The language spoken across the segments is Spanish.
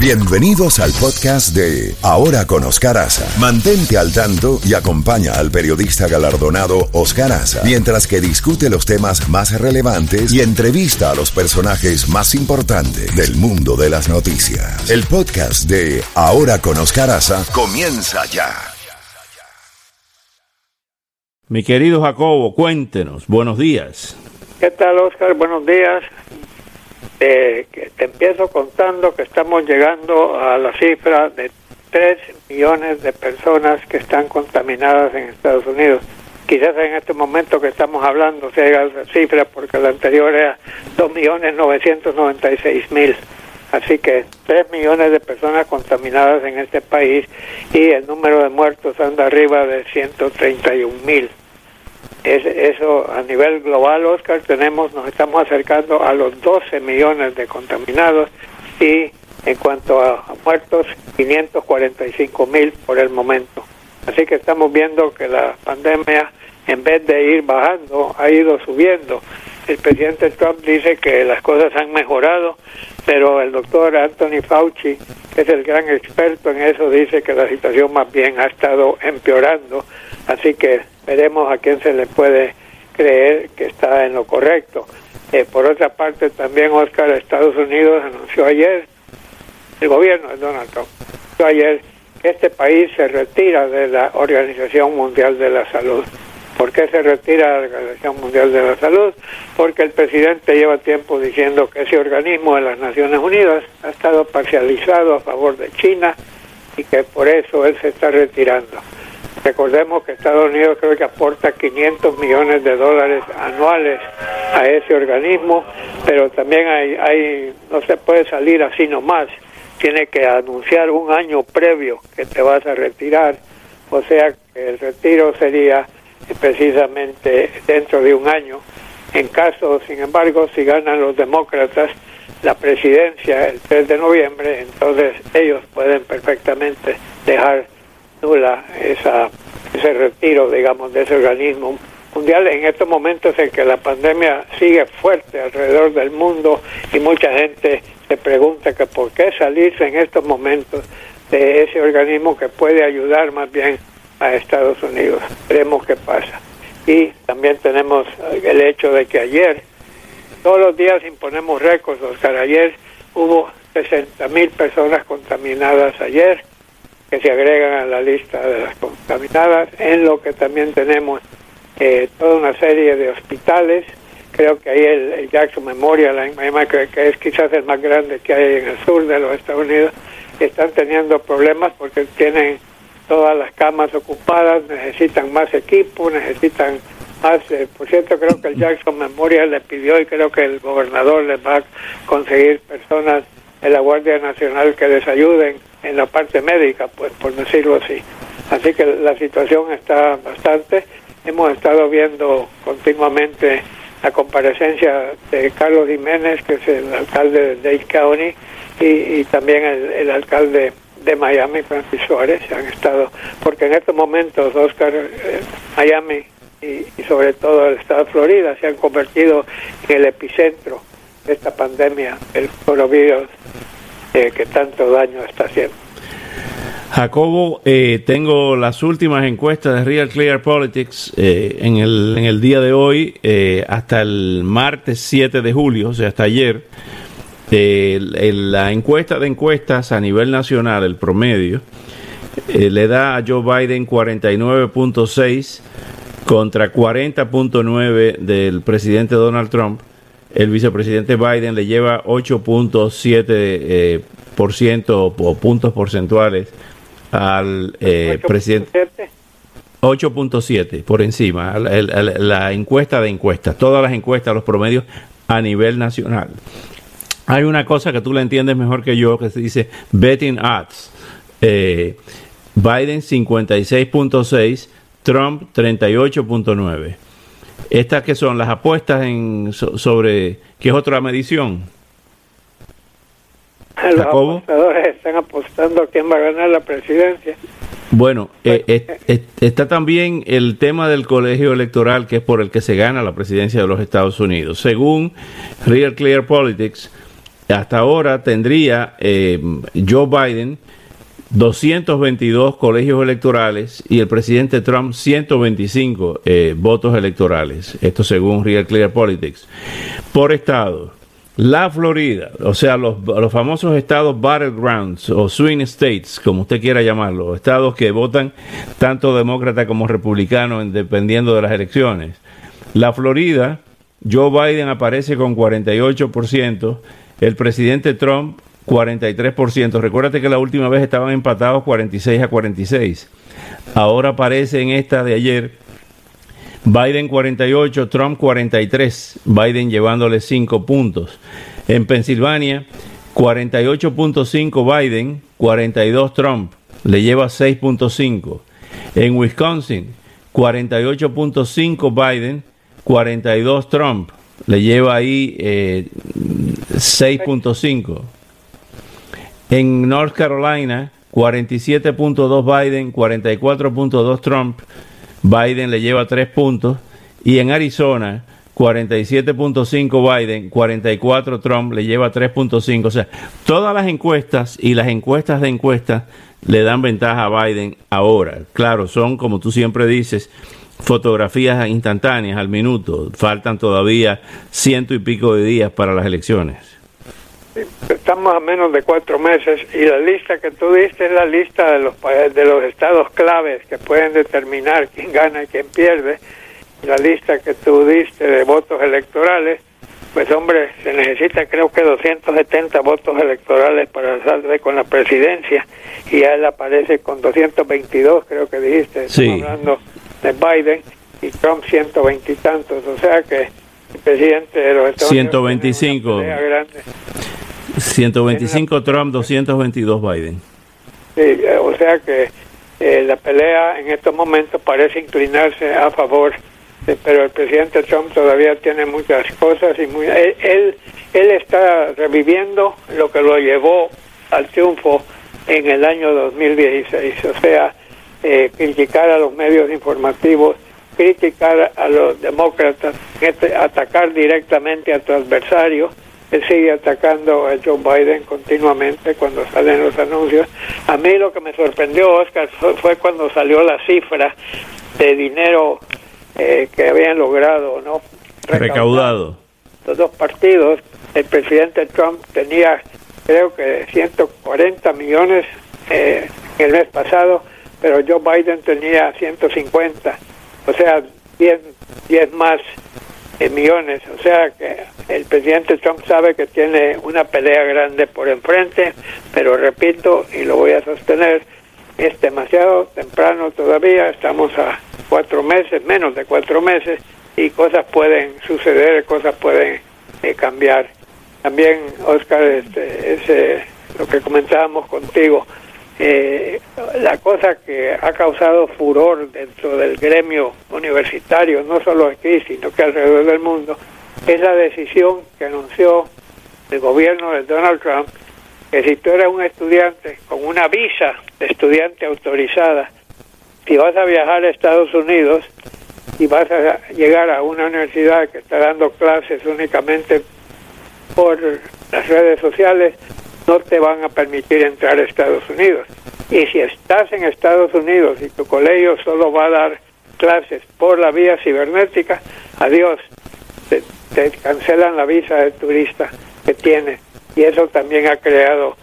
Bienvenidos al podcast de Ahora con Oscar Aza. Mantente al tanto y acompaña al periodista galardonado Oscar Aza mientras que discute los temas más relevantes y entrevista a los personajes más importantes del mundo de las noticias. El podcast de Ahora con Oscar Aza comienza ya. Mi querido Jacobo, cuéntenos. Buenos días. ¿Qué tal, Oscar? Buenos días. Eh, te empiezo contando que estamos llegando a la cifra de 3 millones de personas que están contaminadas en Estados Unidos. Quizás en este momento que estamos hablando se llega a esa cifra porque la anterior era 2 millones 996 mil. Así que 3 millones de personas contaminadas en este país y el número de muertos anda arriba de 131 mil. Es, eso a nivel global, Oscar, tenemos, nos estamos acercando a los 12 millones de contaminados y en cuanto a muertos, 545 mil por el momento. Así que estamos viendo que la pandemia, en vez de ir bajando, ha ido subiendo. El presidente Trump dice que las cosas han mejorado, pero el doctor Anthony Fauci, que es el gran experto en eso, dice que la situación más bien ha estado empeorando. Así que veremos a quién se le puede creer que está en lo correcto. Eh, por otra parte, también Oscar, Estados Unidos anunció ayer, el gobierno de Donald Trump, anunció ayer que este país se retira de la Organización Mundial de la Salud. ¿Por qué se retira de la Organización Mundial de la Salud? Porque el presidente lleva tiempo diciendo que ese organismo de las Naciones Unidas ha estado parcializado a favor de China y que por eso él se está retirando. Recordemos que Estados Unidos creo que aporta 500 millones de dólares anuales a ese organismo, pero también hay, hay no se puede salir así nomás. Tiene que anunciar un año previo que te vas a retirar, o sea el retiro sería precisamente dentro de un año. En caso, sin embargo, si ganan los demócratas la presidencia el 3 de noviembre, entonces ellos pueden perfectamente dejar nula esa, ese retiro, digamos, de ese organismo mundial en estos momentos en que la pandemia sigue fuerte alrededor del mundo y mucha gente se pregunta que por qué salirse en estos momentos de ese organismo que puede ayudar más bien a Estados Unidos. Veremos qué pasa. Y también tenemos el hecho de que ayer, todos los días imponemos récords, Oscar. Ayer hubo 60 mil personas contaminadas ayer, que se agregan a la lista de las contaminadas, en lo que también tenemos eh, toda una serie de hospitales. Creo que ahí el, Jackson Memorial que, que, es quizás el más grande que hay en el sur de los Estados Unidos, están teniendo problemas porque tienen todas las camas ocupadas, necesitan más equipo, necesitan más. Eh, por cierto, creo que el Jackson Memorial le pidió y creo que el gobernador les va a conseguir personas de la Guardia Nacional que les ayuden en la parte médica, pues por decirlo así. Así que la situación está bastante. Hemos estado viendo continuamente la comparecencia de Carlos Jiménez, que es el alcalde de Dade County, y, también el, el, alcalde de Miami, Francis Suárez, han estado, porque en estos momentos, Oscar, eh, Miami y, y sobre todo el estado de Florida se han convertido en el epicentro de esta pandemia, el coronavirus eh, que tanto daño está haciendo. Jacobo, eh, tengo las últimas encuestas de Real Clear Politics eh, en, el, en el día de hoy eh, hasta el martes 7 de julio, o sea, hasta ayer. El, la encuesta de encuestas a nivel nacional, el promedio, le da a Joe Biden 49.6 contra 40.9 del presidente Donald Trump el vicepresidente Biden le lleva 8.7 eh, por ciento o puntos porcentuales al eh, presidente. 8.7 por encima, la, encuesta de encuestas, todas las encuestas, los promedios a nivel nacional. Hay una cosa que tú la entiendes mejor que yo, que se dice betting odds. Eh, Biden 56.6, Trump 38.9. Estas que son las apuestas en sobre qué es otra medición. Los apostadores están apostando a quién va a ganar la presidencia. Bueno, eh, eh, está también el tema del colegio electoral que es por el que se gana la presidencia de los Estados Unidos. Según Real Clear Politics, hasta ahora tendría eh, Joe Biden 222 colegios electorales y el presidente Trump 125 eh, votos electorales. Esto según Real Clear Politics. Por estado, la Florida, o sea, los, los, famosos estados battlegrounds o swing states, como usted quiera llamarlo, estados que votan tanto demócrata como republicano dependiendo de las elecciones. La Florida, Joe Biden aparece con 48%, el presidente Trump 43%. Recuérdate que la última vez estaban empatados 46 a 46. Ahora aparece en esta de ayer Biden 48, Trump 43, Biden llevándole 5 puntos. En Pensilvania 48.5 Biden, 42 Trump, le lleva 6.5. En Wisconsin 48.5 Biden, 42 Trump, le lleva ahí 6.5. En North Carolina, 47.2 Biden, 44.2 Trump. Biden le lleva 3 puntos. Y en Arizona, 47.5 Biden, 44 Trump, le lleva 3.5. O sea, todas las encuestas y las encuestas de encuestas le dan ventaja a Biden ahora. Claro, son, como tú siempre dices, fotografías instantáneas al minuto. Faltan todavía ciento y pico de días para las elecciones. Estamos a menos de cuatro meses y la lista que tú diste es la lista de los de los estados claves que pueden determinar quién gana y quién pierde. La lista que tú diste de votos electorales, pues hombre, se necesita creo que 270 votos electorales para salir con la presidencia y ya él aparece con 222, creo que dijiste, Estamos hablando de Biden y Trump 120 y tantos, o sea que el presidente de los Estados 125. Unidos 125 Trump, 222 Biden. Sí, eh, o sea que eh, la pelea en estos momentos parece inclinarse a favor, pero el presidente Trump todavía tiene muchas cosas y muy, él, él, está reviviendo lo que lo llevó al triunfo en el año 2016, o sea, eh, criticar a los medios informativos, criticar a los demócratas, atacar directamente a tu adversario él sigue atacando a Joe Biden continuamente cuando salen los anuncios. A mí lo que me sorprendió, Oscar, fue, cuando salió la cifra de dinero eh, que habían logrado, ¿no? Recaudado. Los dos partidos, el presidente Trump tenía, creo que 140 millones eh, el mes pasado, pero Joe Biden tenía 150, o sea, 10, 10 más millones. O sea que el presidente Trump sabe que tiene una pelea grande por enfrente, pero repito y lo voy a sostener, es demasiado temprano todavía, estamos a cuatro meses, menos de cuatro meses, y cosas pueden suceder, cosas pueden eh, cambiar. También, Oscar, este, ese, lo que comentábamos contigo, eh, la cosa que ha causado furor dentro del gremio universitario, no solo aquí, sino que alrededor del mundo, es la decisión que anunció el gobierno de Donald Trump, que si tú eres un estudiante con una visa de estudiante autorizada, si vas a viajar a Estados Unidos y vas a llegar a una universidad que está dando clases únicamente por las redes sociales, no te van a permitir entrar a Estados Unidos. Y si estás en Estados Unidos y tu colegio solo va a dar clases por la vía cibernética, adiós, te, cancelan la visa de turista que tienes. Y eso también ha creado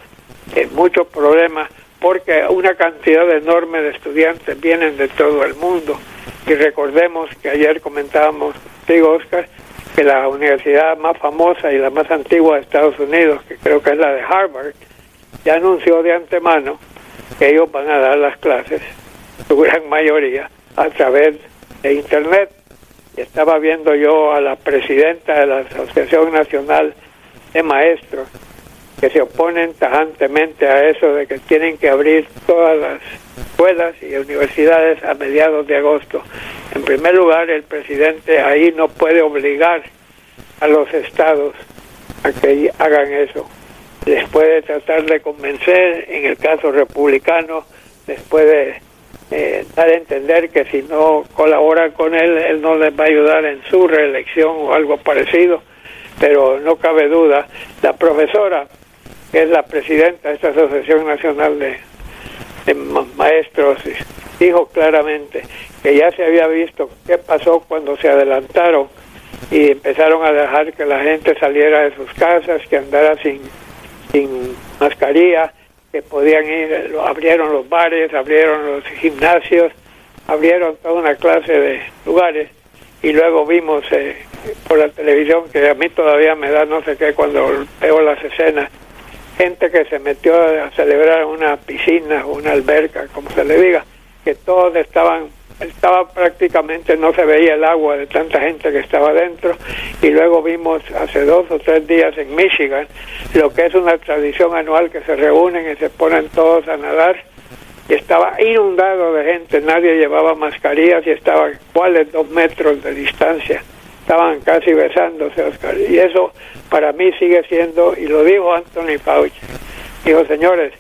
eh, muchos problemas porque una cantidad enorme de estudiantes vienen de todo el mundo. Y recordemos que ayer comentábamos, digo Oscar, que la universidad más famosa y la más antigua de Estados Unidos, que creo que es la de Harvard, ya anunció de antemano que ellos van a dar las clases, su gran mayoría, a través de Internet. Estaba viendo yo a la presidenta de la Asociación Nacional de Maestros que se oponen tajantemente a eso de que tienen que abrir todas las escuelas y universidades a mediados de agosto. En primer lugar, el presidente ahí no puede obligar a los estados a que hagan eso. Les puede tratar de convencer, en el caso republicano, les puede eh, dar a entender que si no colaboran con él, él no les va a ayudar en su reelección o algo parecido pero no cabe duda, la profesora, que es la presidenta de esta Asociación Nacional de, Maestros, dijo claramente que ya se había visto qué pasó cuando se adelantaron y empezaron a dejar que la gente saliera de sus casas, que andara sin, sin mascarilla, que podían ir, abrieron los bares, abrieron los gimnasios, abrieron toda una clase de lugares. Y luego vimos eh, por la televisión que a mí todavía me da no sé qué cuando veo las escenas gente que se metió a celebrar una piscina o una alberca como se le diga que todos estaban estaba prácticamente no se veía el agua de tanta gente que estaba dentro. Y luego vimos hace dos o tres días en Michigan lo que es una tradición anual que se reúnen y se ponen todos a nadar. Y estaba inundado de gente, nadie llevaba mascarillas y estaba cuáles dos metros de distancia, estaban casi besándose. Y eso para mí sigue siendo, y lo dijo Anthony Fauci, dijo, señores,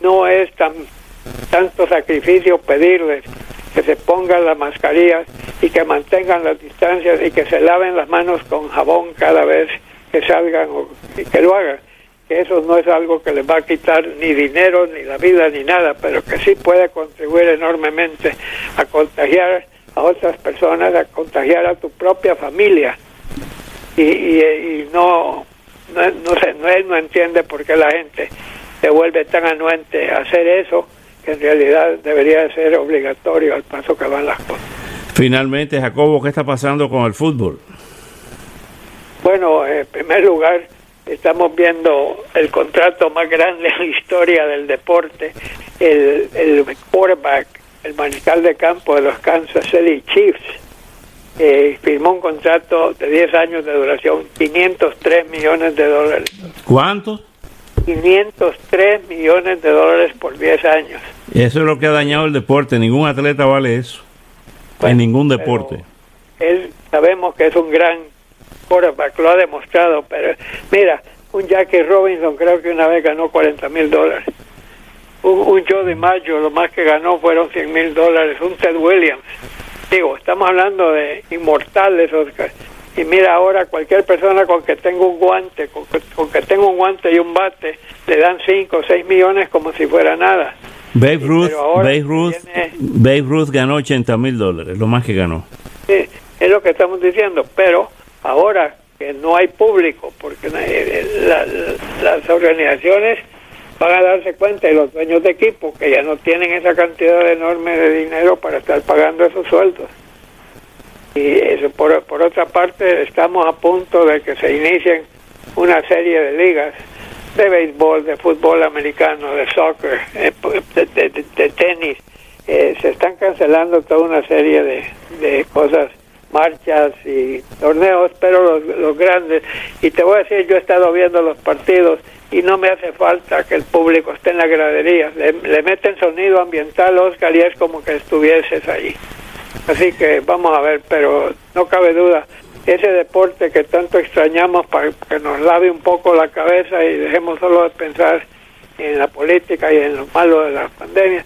no es tan tanto sacrificio pedirles que se pongan las mascarillas y que mantengan las distancias y que se laven las manos con jabón cada vez que salgan o que lo hagan que eso no es algo que les va a quitar ni dinero, ni la vida, ni nada, pero que sí puede contribuir enormemente a contagiar a otras personas, a contagiar a tu propia familia. Y, y, no, no, no, sé, no, él no entiende por qué la gente se vuelve tan anuente a hacer eso, que en realidad debería ser obligatorio al paso que van las cosas. Finalmente, Jacobo, ¿qué está pasando con el fútbol? Bueno, en primer lugar, estamos viendo el contrato más grande en la historia del deporte, el, el quarterback, el mariscal de campo de los Kansas City Chiefs, eh, firmó un contrato de 10 años de duración, 503 millones de dólares. ¿Cuántos? 503 millones de dólares por 10 años. Eso es lo que ha dañado el deporte, ningún atleta vale eso, en ningún deporte. Él sabemos que es un gran quarterback, lo ha demostrado, pero mira, un Jackie Robinson creo que una vez ganó 40 mil dólares. Un, un Joe DiMaggio lo más que ganó fueron 100 mil dólares. Un Ted Williams. Digo, estamos hablando de inmortales, Oscar. Y mira ahora cualquier persona con que tenga un guante, con que, con que tenga un guante y un bate, le dan 5 o 6 millones como si fuera nada. Babe Ruth, Babe Ruth, Babe Ruth ganó 80 mil dólares, lo más que ganó. Sí, es lo que estamos diciendo, pero ahora que no hay público, porque las organizaciones van a darse cuenta y los dueños de equipo que ya no tienen esa cantidad enorme de dinero para estar pagando esos sueldos. Y eso, por, por otra parte, estamos a punto de que se inicien una serie de ligas de béisbol, de fútbol americano, de soccer, eh, de, tenis. Eh, se están cancelando toda una serie de, de cosas marchas y torneos, pero los, grandes. Y te voy a decir, yo he estado viendo los partidos y no me hace falta que el público esté en la gradería. Le, meten sonido ambiental, Oscar, y es como que estuvieses ahí. Así que vamos a ver, pero no cabe duda, ese deporte que tanto extrañamos para que nos lave un poco la cabeza y dejemos solo de pensar en la política y en lo malo de la pandemia,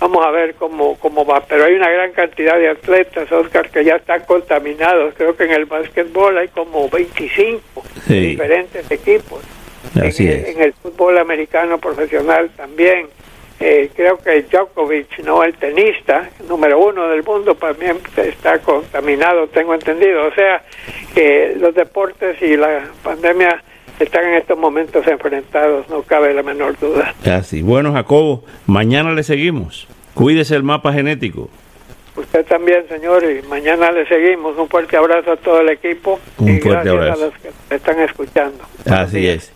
Vamos a ver cómo, cómo va. Pero hay una gran cantidad de atletas, Oscar, que ya están contaminados. Creo que en el básquetbol hay como 25 diferentes equipos. Así en, en el fútbol americano profesional también. Eh, creo que Djokovic, no el tenista, número uno del mundo, también está contaminado, tengo entendido. O sea, que los deportes y la pandemia están en estos momentos enfrentados, no cabe la menor duda. Así. Bueno, Jacobo, mañana le seguimos. Cuídese el mapa genético. Usted también, señor, y mañana le seguimos. Un fuerte abrazo a todo el equipo. Un fuerte abrazo. a los que están escuchando. Así es.